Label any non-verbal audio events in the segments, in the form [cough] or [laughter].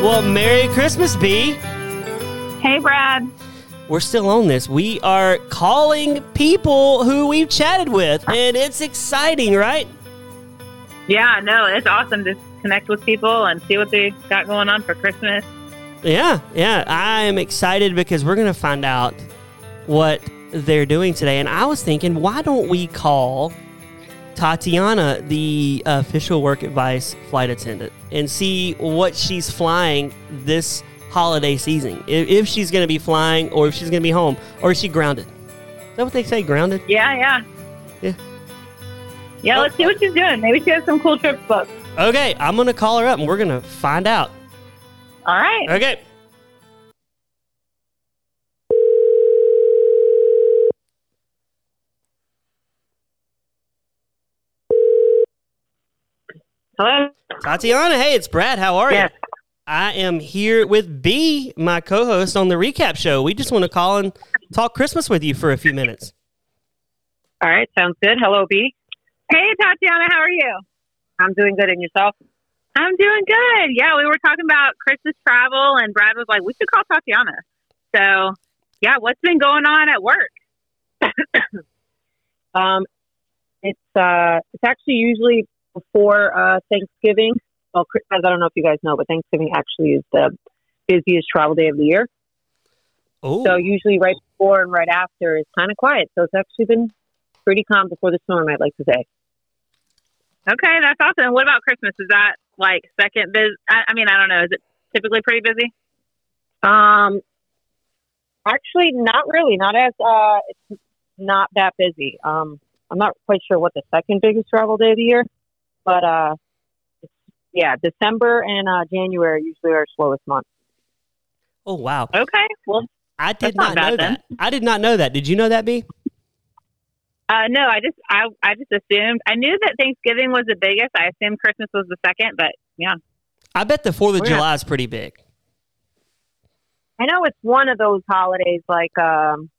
Well, Merry Christmas, Bee. Hey, Brad. We're still on this. We are calling people who we've chatted with, and it's exciting, right? Yeah, no, it's awesome to connect with people and see what they got going on for Christmas. Yeah, yeah. I am excited because we're going to find out what they're doing today. And I was thinking, why don't we call Tatiana, the official work advice flight attendant, and see what she's flying this holiday season? If, if she's going to be flying, or if she's going to be home, or is she grounded? Is that what they say, grounded? Yeah, yeah. Yeah. Yeah, let's see what she's doing. Maybe she has some cool trips booked. Okay, I'm going to call her up and we're going to find out. All right. Okay. Hello? Tatiana, hey, it's Brad. How are Yes. you? I am here with Bee, my co host on the recap show. We just want to call and talk Christmas with you for a few minutes. All right, sounds good. Hello, Bee. Hey, Tatiana, how are you? I'm doing good. And yourself? I'm doing good. Yeah, we were talking about Christmas travel, and Brad was like, we should call Tatiana. So, yeah, what's been going on at work? [coughs] Um, it's uh, it's actually usually before uh, Thanksgiving. Well, Chris- I don't know if you guys know, but Thanksgiving actually is the busiest travel day of the year. Oh, So usually right before and right after is kind of quiet. So it's actually been pretty calm before the storm. I'd like to say. Okay, that's awesome. What about Christmas? Is that like second busy? I, I mean, I don't know. Is it typically pretty busy? Um, actually, not really. Not as uh, it's not that busy. Um, I'm not quite sure what the second biggest travel day of the year, but uh, yeah, December and uh, January usually are our slowest months. oh wow. Okay, well, I did not not know then. that. I did not know that. Did you know that, Bee? uh, no, I just I I just assumed I knew that Thanksgiving was the biggest. I assumed Christmas was the second, but yeah. I bet the 4th of yeah. July is pretty big. I know it's one of those holidays like um,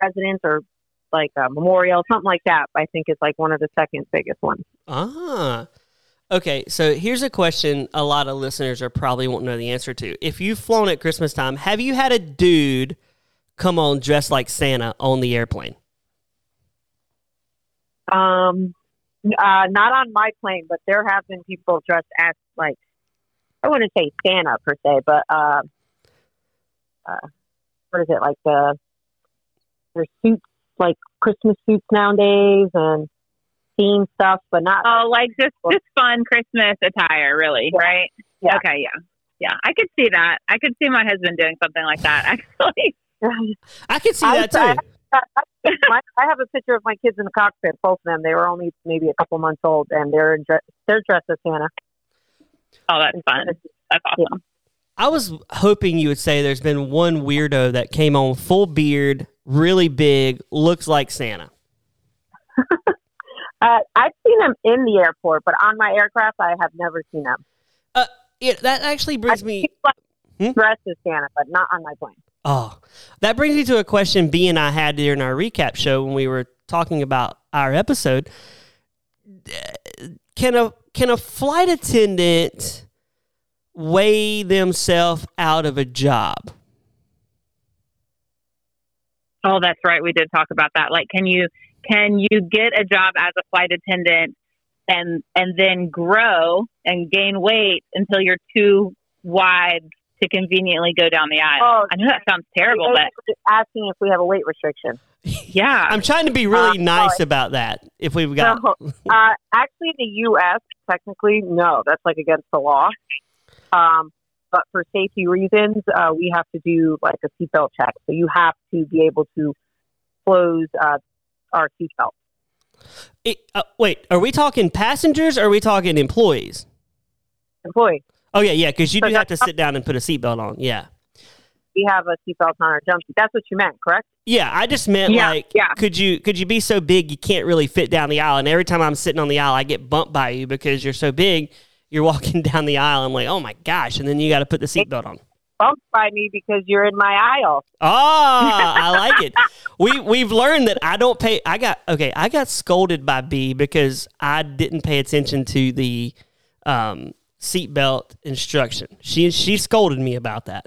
Presidents or like uh, Memorial, something like that. I think is like one of the second biggest ones. Ah. Okay, so here's a question a lot of listeners are probably won't know the answer to. If you've flown at Christmas time, have you had a dude come on dressed like Santa on the airplane? Um, uh, not on my plane, but there have been people dressed as like I wouldn't say Santa per se, but uh, uh, what is it like the their suits like Christmas suits nowadays and theme stuff, but not. Oh, like just just fun Christmas attire, really, right? Yeah. Okay, yeah, yeah. I could see that. I could see my husband doing something like that. [laughs] Actually, I could see I- that too. my, I have a picture of my kids in the cockpit. Both of them. They were only maybe a couple months old, and they're in dre- they're dressed as Santa. oh, that's fun. That's awesome. I was hoping you would say there's been one weirdo that came on full beard, really big, looks like Santa. [laughs] Uh, I've seen them in the airport, but on my aircraft, I have never seen them. Uh, yeah, that actually brings I've me. like, Hmm? dressed as Santa, but not on my plane. Oh, that brings me to a question Bee and I had during our recap show when we were talking about our episode. Can a can a flight attendant weigh themselves out of a job? Oh, that's right. We did talk about that. Like, can you can you get a job as a flight attendant and and then grow and gain weight until you're too wide to conveniently go down the aisle? Oh, I know that sounds terrible, but Basically asking if we have a weight restriction. yeah. I'm trying to be really Uh, nice sorry. about that. If we've got No, uh, actually, the U.S. technically, no, that's like against the law. Um, but for safety reasons, uh, we have to do like a seatbelt check. So you have to be able to close uh, our seatbelt. It- uh, wait, are we talking passengers or are we talking employees? Employee, Oh yeah, yeah, because you do have to sit down and put a seatbelt on. Yeah, we have a seatbelt on our jump seat. That's what you meant, correct? yeah. I just meant Yeah, like, yeah. could you could you be so big you can't really fit down the aisle? And every time I'm sitting on the aisle, I get bumped by you because you're so big. You're walking [laughs] down the aisle. I'm like, oh my gosh, and then you got to put the seatbelt on. Bumped by me because you're in my aisle. Ah, I like it. [laughs] We we've learned that I don't pay. I got okay. I got scolded by Bee because I didn't pay attention to the um seatbelt instruction. She she scolded me about that.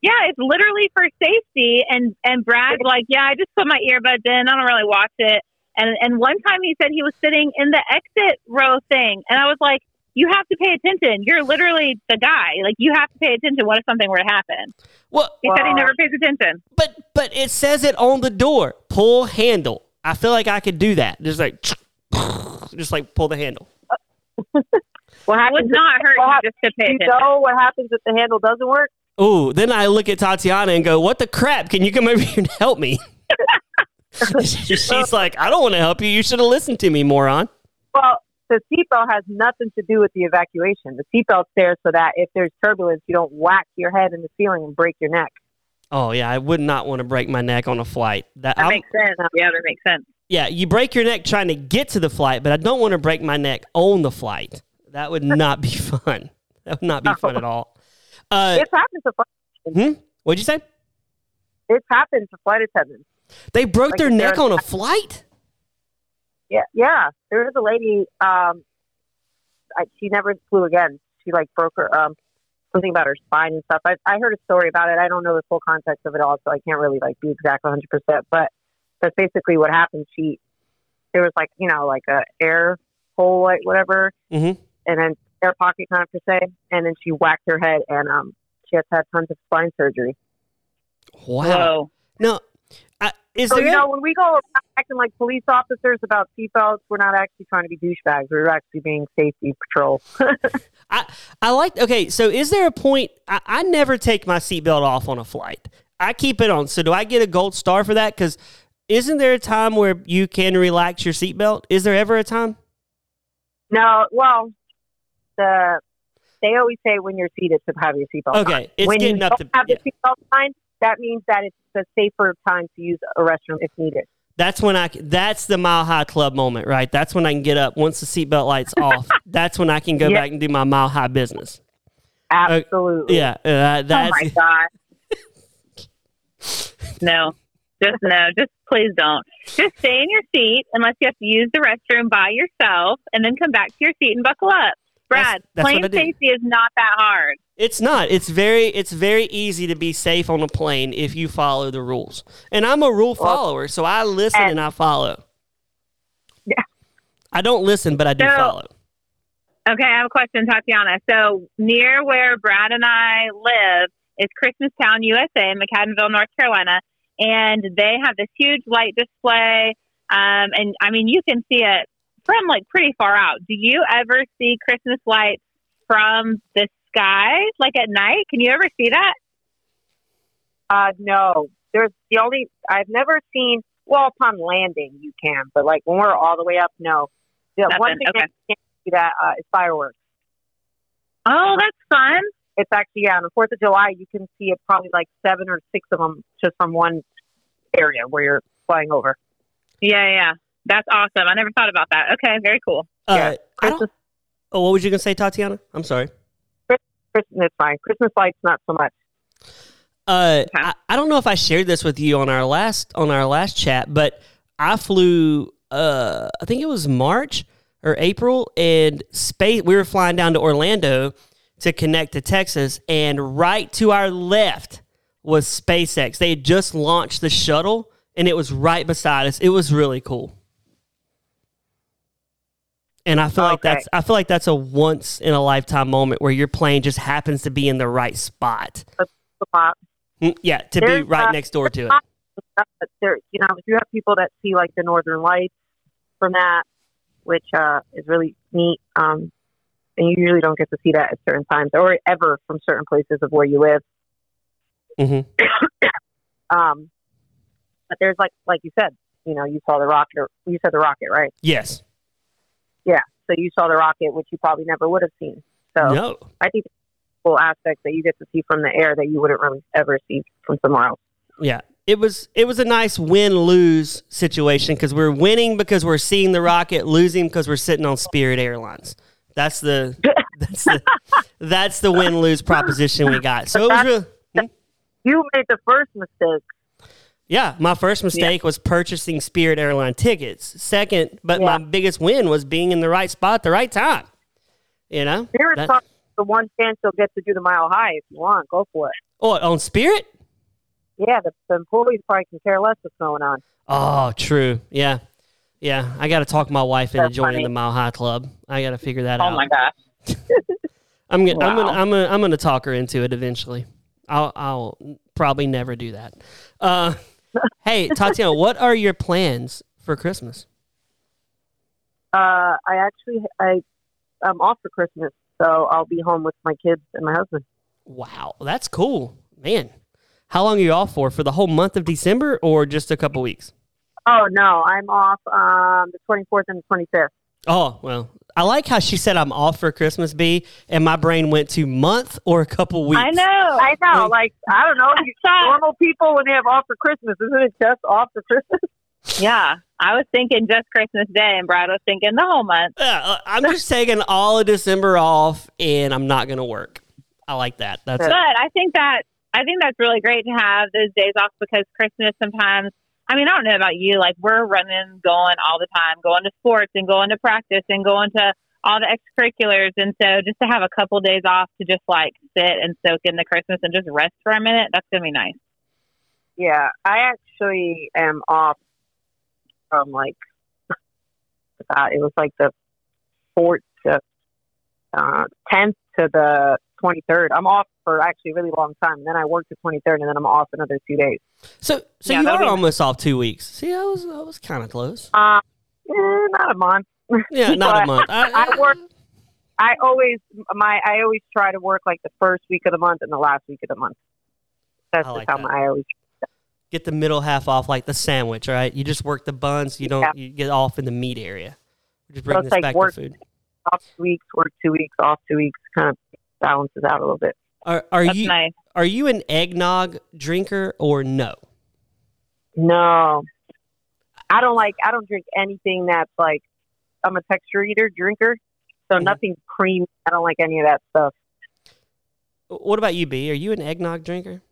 Yeah, it's literally for safety. And and Brad's like, yeah, I just put my earbuds in. I don't really watch it. And and one time he said he was sitting in the exit row thing, and I was like, you have to pay attention. You're literally the guy. Like you have to pay attention. What if something were to happen? Well, He said he uh, never pays attention. but but it says it on the door. Pull handle. I feel like I could do that. Just like [tsk] just like pull the handle. [laughs] What It would not hurt what you hap- just to pay attention. you know what happens if the handle doesn't work? Ooh, then I look at Tatiana and go, "What the crap? Can you come over here and help me?" [laughs] [laughs] She's like, "I don't want to help you. You should have listened to me, moron." Well, the seatbelt has nothing to do with the evacuation. The seatbelt's there so that if there's turbulence, you don't whack your head in the ceiling and break your neck. Oh yeah, I would not want to break my neck on a flight. That, That I'm- makes sense. Yeah, that makes sense. yeah, you break your neck trying to get to the flight, but I don't want to break my neck on the flight. That would not be [laughs] fun. That would not be fun at all. Uh, It's happened to flight, hmm? What'd you say? it's happened to flight attendants. They broke Like their neck on a flight? Yeah, yeah. There was a lady. Um, I, she never flew again. She like broke her um something about her spine and stuff. I I heard a story about it. I don't know the full context of it all, so I can't really like be exact 100. percent But that's basically what happened. She there was like you know like a air hole like whatever, Mhm. and then air pocket kind of per se, and then she whacked her head and um she has had tons of spine surgery. Wow. Whoa. No. Is So there you know when we go acting like police officers about seatbelts, we're not actually trying to be douchebags. We're actually being safety patrol. [laughs] I, I like okay, so is there a point I, I never take my seatbelt off on a flight. I keep it on. So do I get a gold star for that? Because isn't there a time where you can relax your seatbelt? Is there ever a time? No, well, the they always say when you're seated to have your seatbelt. on. Okay, it's when getting you up don't to- have the seatbelt sign, that means that it's a safer time to use a restroom if needed. That's when I. That's the mile high club moment, right? That's when I can get up once the seatbelt light's [laughs] off. That's when I can go Yeah. back and do my mile high business. Absolutely. Yeah, uh, Oh that's my god. [laughs] no. Just no. Just please don't. Just stay in your seat unless you have to use the restroom by yourself and then come back to your seat and buckle up. Brad, That's- that's plane safety is not that hard. It's not. It's very it's very easy to be safe on a plane if you follow the rules. And I'm a rule Well, follower, so I listen and, and- I follow. Yeah. I don't listen, but I do So- follow. Okay, I have a question, Tatiana. So near where Brad and I live is Christmastown, USA, in McAdenville, North Carolina, and they have this huge light display. Um, and I mean, you can see it from like pretty far out. Do you ever see Christmas lights from the sky, like at night? Can you ever see that? Uh, no, there's the only I've never seen. Well, upon landing, you can, but like when we're all the way up, no. The Nothing, one thing okay. that you can't see that uh, is fireworks. Oh, that's fun. It's actually yeah, on the Fourth of July, you can see it probably like seven or six of them just from one area where you're flying over. Yeah, yeah. That's awesome. I never thought about that. Okay, very cool. Uh, yeah. Oh, what was you gonna say, Tatiana? I'm sorry. Christmas, it's fine. Christmas lights, not so much. Uh, I, I don't know if I shared this with you on our last on our last chat, but I flew. Uh, I think it was March or April, and space. We were flying down to Orlando to connect to Texas, and right to our left was SpaceX. They had just launched the shuttle, and it was right beside us. It was really cool. And I feel like that's I feel like that's a once in a lifetime moment where your plane just happens to be in the right spot. Mm, Yeah, to be right uh, next door to it. there, you know, if you have people that see like the northern lights from that, which uh, is really neat. Um, and you usually don't get to see that at certain times or ever from certain places of where you live. Mhm. [coughs] Um, but there's like, like you said, you know, you saw the rocket, or you said the rocket, right? Yes. Yeah. So you saw the rocket, which you probably never would have seen. So. I think it's a cool aspect that you get to see from the air that you wouldn't really ever see from somewhere else. Yeah. It was it was a nice win lose situation because we're winning because we're seeing the rocket, losing because we're sitting on Spirit Airlines. That's the [laughs] that's the that's the win lose proposition we got. So it was real. Hmm? You made the first mistake. Yeah, my first mistake was purchasing Spirit Airline tickets. Second, but my biggest win was being in the right spot at the right time. You know, Spirit's That- probably the one chance you'll get to do the mile high if you want. Go for it. oh, on Spirit. Yeah, the, the employees probably can care less what's going on. Oh, true. Yeah, yeah. I got to talk my wife into joining funny. the Mile High Club. I got to figure that Oh out. Oh my gosh. [laughs] I'm gonna, I'm gonna, I'm gonna, I'm gonna talk her into it eventually. I'll, I'll probably never do that. Uh, hey, Tatiana, what are your plans for Christmas? Uh, I actually I I'm off for Christmas, so I'll be home with my kids and my husband. Wow, that's cool, man. How long are you off for? For the whole month of December, or just a couple weeks? Oh no, I'm off um the 24th and the 25th. Oh well, I like how she said I'm off for Christmas, Bee, and my brain went to month or a couple weeks. I know. I know, like I don't know, you, thought- normal people when they have off for Christmas, isn't it just off for Christmas? [laughs] Yeah, I was thinking just Christmas Day, and Brad was thinking the whole month. Yeah, uh, I'm just taking all of December off, and I'm not gonna work. I like that. That's But I think that I think that's really great to have those days off because Christmas sometimes. I mean, I don't know about you. Like we're running, going all the time, going to sports and going to practice and going to all the extracurriculars. And so, just to have a couple days off to just like sit and soak in the Christmas and just rest for a minute, that's gonna be nice. Yeah, I actually am off from like uh, [laughs] it was like the fourth to uh, tenth to the twenty third. I'm off for actually a really long time. And then I work the twenty third, and then I'm off another two days. so. So Yeah, you are be- almost off two weeks. See, I was, I was kind of close. Uh, eh, not a month. Yeah, [laughs] not a month. I, I work. I always my I always try to work like the first week of the month and the last week of the month. That's like how that. my, I always. get the middle half off like the sandwich, right? You just work the buns. You don't. Yeah. You get off in the meat area. Just bring it's this like back work- to food. Off two weeks, work two weeks, off two weeks, kind of balances out a little bit. Are, are you nice. are you an eggnog drinker or no? No, I don't like. I don't drink anything that's like. I'm a texture eater, drinker, so Mhm. nothing cream. I don't like any of that stuff. What about you, Bee? Are you an eggnog drinker?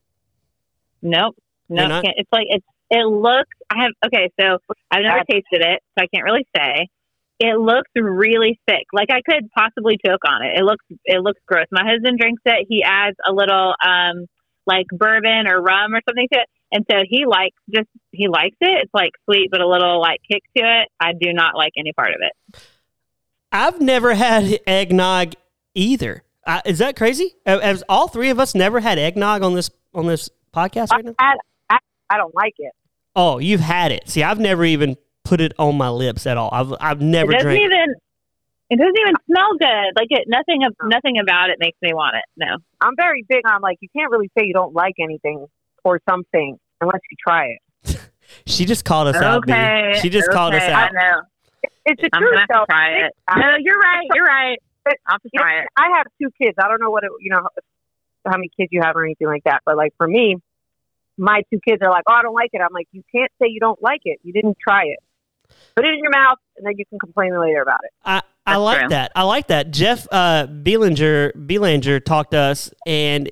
Nope. No, not? can't- it's like it's it looks. I have okay, so I've never tasted it, so I can't really say. It looks really thick. Like I could possibly choke on it. It looks it looks gross. My husband drinks it. He adds a little um like bourbon or rum or something to it, and so he likes just he likes it. It's like sweet but a little like kick to it. I do not like any part of it. I've never had eggnog either. Uh, is that crazy? Has all three of us never had eggnog on this on this podcast right now? I, I, I don't like it. Oh, you've had it. See, I've never even put it on my lips at all. I've I've never it doesn't drank. even it doesn't even smell good. Like it nothing of nothing about it makes me want it. No. I'm very big on like you can't really say you don't like anything or something unless you try it. [laughs] She just called us out. Bee. Okay. She just called us out. I know. It's the I'm truth. gonna though. try it. I- No, you're right. You're right. I'll have to You know, try it. I have two kids. I don't know what it, you know how many kids you have or anything like that, but like for me, my two kids are like, "Oh, I don't like it." I'm like, "You can't say you don't like it. You didn't try it. Put it in your mouth, and then you can complain later about it." I, I That's like true. that. I like that. Jeff uh, Belanger, Belanger talked to us, and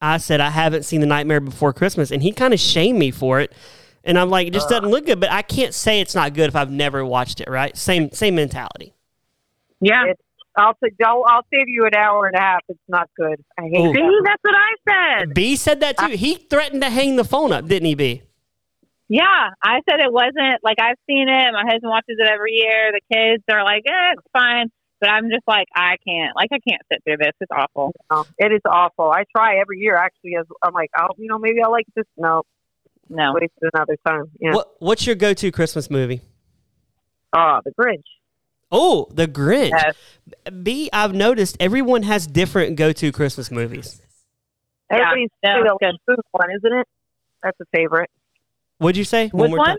I said I haven't seen The Nightmare Before Christmas, and he kind of shamed me for it. And I'm like, it just doesn't look good. But I can't say it's not good if I've never watched it. Right? Same same mentality. Yeah. It- I'll, t- I'll I'll save you an hour and a half. It's not good. I hate Ooh. See, that. that's what I said. Bee said that too. He threatened to hang the phone up, didn't he? Bee. Yeah, I said it wasn't like I've seen it. My husband watches it every year. The kids are like, eh, it's fine. But I'm just like, I can't. Like, I can't sit through this. It's awful. No, it is awful. I try every year. Actually, as I'm like, oh, you know, maybe I'll like this. No, No. wasted another time. Yeah. What What's your go to Christmas movie? Oh, the Grinch. Oh, The Grinch. Yes. Bee. I've noticed everyone has different go to Christmas movies. Yeah, Everybody's no, the it's good. food one, isn't it? That's a favorite. What'd you say? Which more one?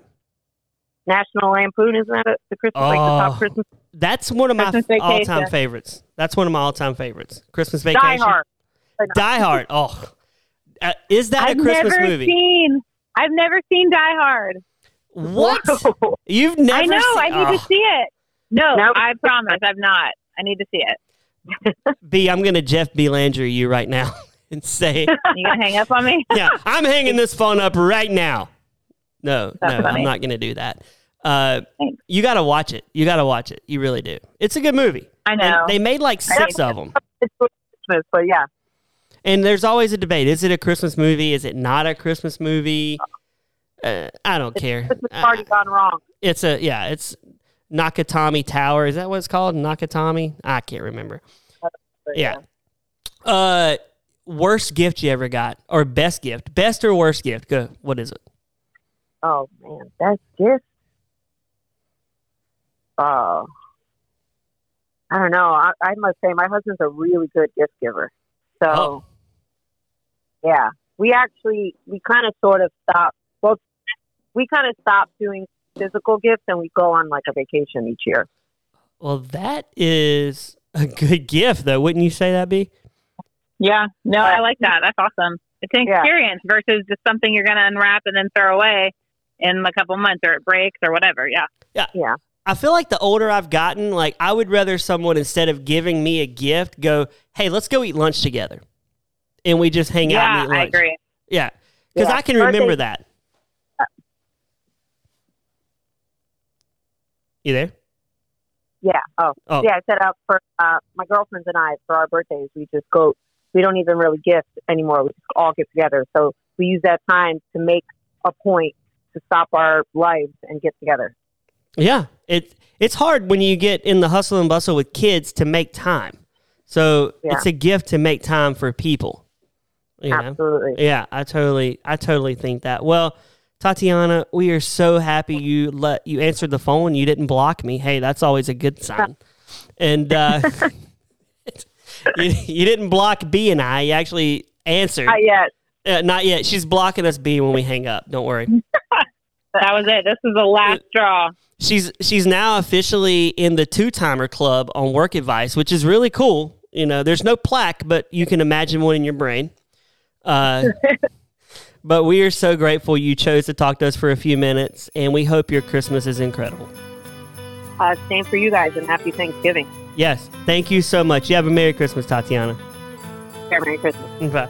National Lampoon, isn't that a, the Christmas like the Oh. top Christmas? That's one of my Christmas all time Vacation. favorites. That's one of my all time favorites. Christmas Vacation. Die Hard. Die Hard. Oh, uh, is that I've a Christmas never movie? seen. I've never seen Die Hard. what? Whoa. You've never? I know. Seen, I need oh. to see it. No, Nope. I promise. I've not. I need to see it. [laughs] Bee. I'm gonna Jeff Belanger you right now [laughs] and say, You gonna hang up on me? [laughs] yeah, I'm hanging this phone up right now. No, That's no, I'm not gonna do that. Uh, you got to watch it. You got to watch it. You really do. It's a good movie. I And know. they made like six of them. It's Christmas, but yeah. And there's always a debate: is it a Christmas movie? Is it not a Christmas movie? Uh, I don't care. Christmas party gone wrong. it's a yeah. It's Nakatomi Tower. Is that what it's called? Nakatomi? I can't remember. Yeah. Uh, worst gift you ever got, or best gift? Best or worst gift? Go. What is it? Oh man, that's gift. Oh, uh, I don't know. I, I must say, my husband's a really good gift giver. So, Oh. yeah, we actually we kind of sort of stopped. Well, we kind of stopped doing physical gifts, and we go on like a vacation each year. Well, that is a good gift, though. Wouldn't you say that, Bee? yeah. No, I like that. That's awesome. It's an Yeah. experience versus just something you're going to unwrap and then throw away in a couple months or it breaks or whatever. Yeah. Yeah, Yeah. I feel like the older I've gotten, like I would rather someone instead of giving me a gift, go, "Hey, let's go eat lunch together," and we just hang out yeah, I agree. Yeah, because Yeah. I can Birthday- remember that. You there? yeah. Oh, Oh. yeah. I set up for uh, my girlfriends and I for our birthdays. We just go. We don't even really gift anymore. We just all get together. So we use that time to make a point to stop our lives and get together. Yeah, it it's hard when you get in the hustle and bustle with kids to make time. So Yeah. it's a gift to make time for people. You know? Absolutely. Yeah, I totally, I totally think that. Well, Tatiana, we are so happy you let you answered the phone. You didn't block me. Hey, that's always a good sign. And uh, [laughs] you, you didn't block Bee and I. You actually answered. Not yet. Uh, not yet. She's blocking us Bee when we hang up. Don't worry. That was it. This is the last straw. She's she's now officially in the two timer club on Work Advice, which is really cool. You know, there's no plaque, but you can imagine one in your brain. Uh, [laughs] but we are so grateful you chose to talk to us for a few minutes, and we hope your Christmas is incredible. Uh, same for you guys, and happy Thanksgiving. Yes, thank you so much. You have a Merry Christmas, Tatiana. Merry Christmas. Bye.